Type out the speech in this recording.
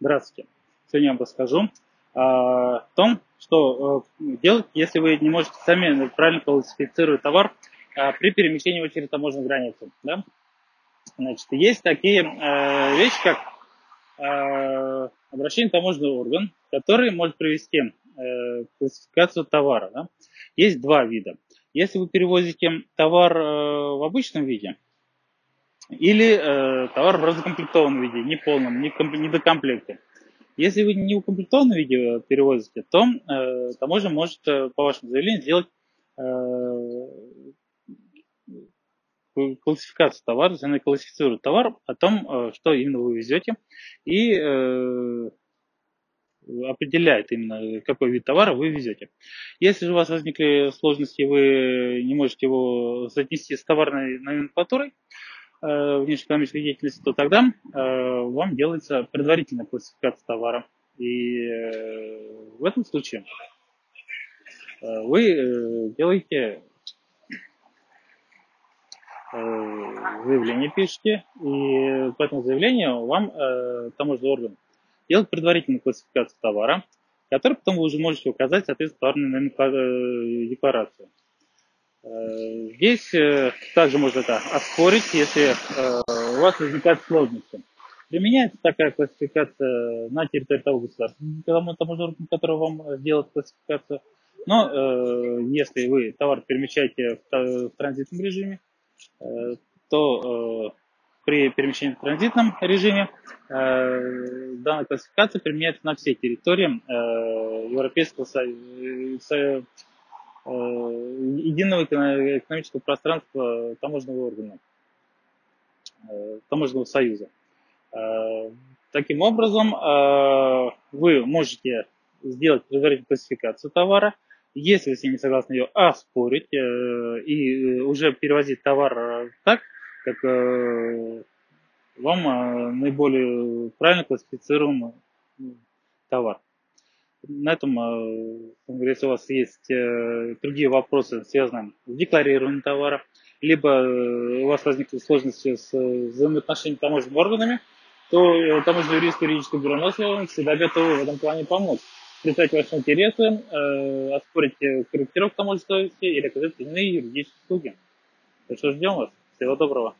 Здравствуйте. Сегодня я вам расскажу о том, что э, делать, если вы не можете сами правильно классифицировать товар а, при перемещении через таможенную границу. Да? Значит, есть такие э, вещи, как э, обращение таможенный орган, который может привести классификацию товара. Да? Есть два вида. Если вы перевозите товар в обычном виде, или э, товар в разукомплектованном виде, не полном, не, комп, не до комплекта. Если вы не укомплектованном виде перевозите, то э, таможня может э, по вашему заявлению сделать э, классификацию товара, то она классифицирует товар о том, э, что именно вы везете, и э, определяет именно, какой вид товара вы везете. Если же у вас возникли сложности, вы не можете его соотнести с товарной номенклатурой, Э, внешнеэкономической деятельности, то тогда э, вам делается предварительная классификация товара. И э, в этом случае вы делаете заявление пишете, и по этому заявлению вам таможенный орган делает предварительную классификацию товара, который потом вы уже можете указать, соответственно, товарную декларацию. Э, здесь э, также можно это оспорить, если э, у вас возникают сложности. Применяется такая классификация на территории того государства, тому таможенному который вам сделает классификацию. Но если вы товар перемещаете в транзитном режиме, то при перемещении в транзитном режиме данная классификация применяется на всей территории Европейского Союза, Э, единого экономического пространства таможенного органа, э, таможенного союза. Э, таким образом, вы можете сделать предварительную классификацию товара, если вы с ним не согласны ее оспорить и уже перевозить товар так, как вам наиболее правильно классифицируем товар на этом, э, если у вас есть э, другие вопросы, связанные с декларированием товара, либо э, у вас возникли сложности с взаимоотношениями таможенными органами, то таможенный юрист юридического бюро Носова всегда готовы в этом плане помочь. Представить ваши интересы, оспорить корректировку таможенной стоимости или оказать иные юридические услуги. Так что ждем вас. Всего доброго.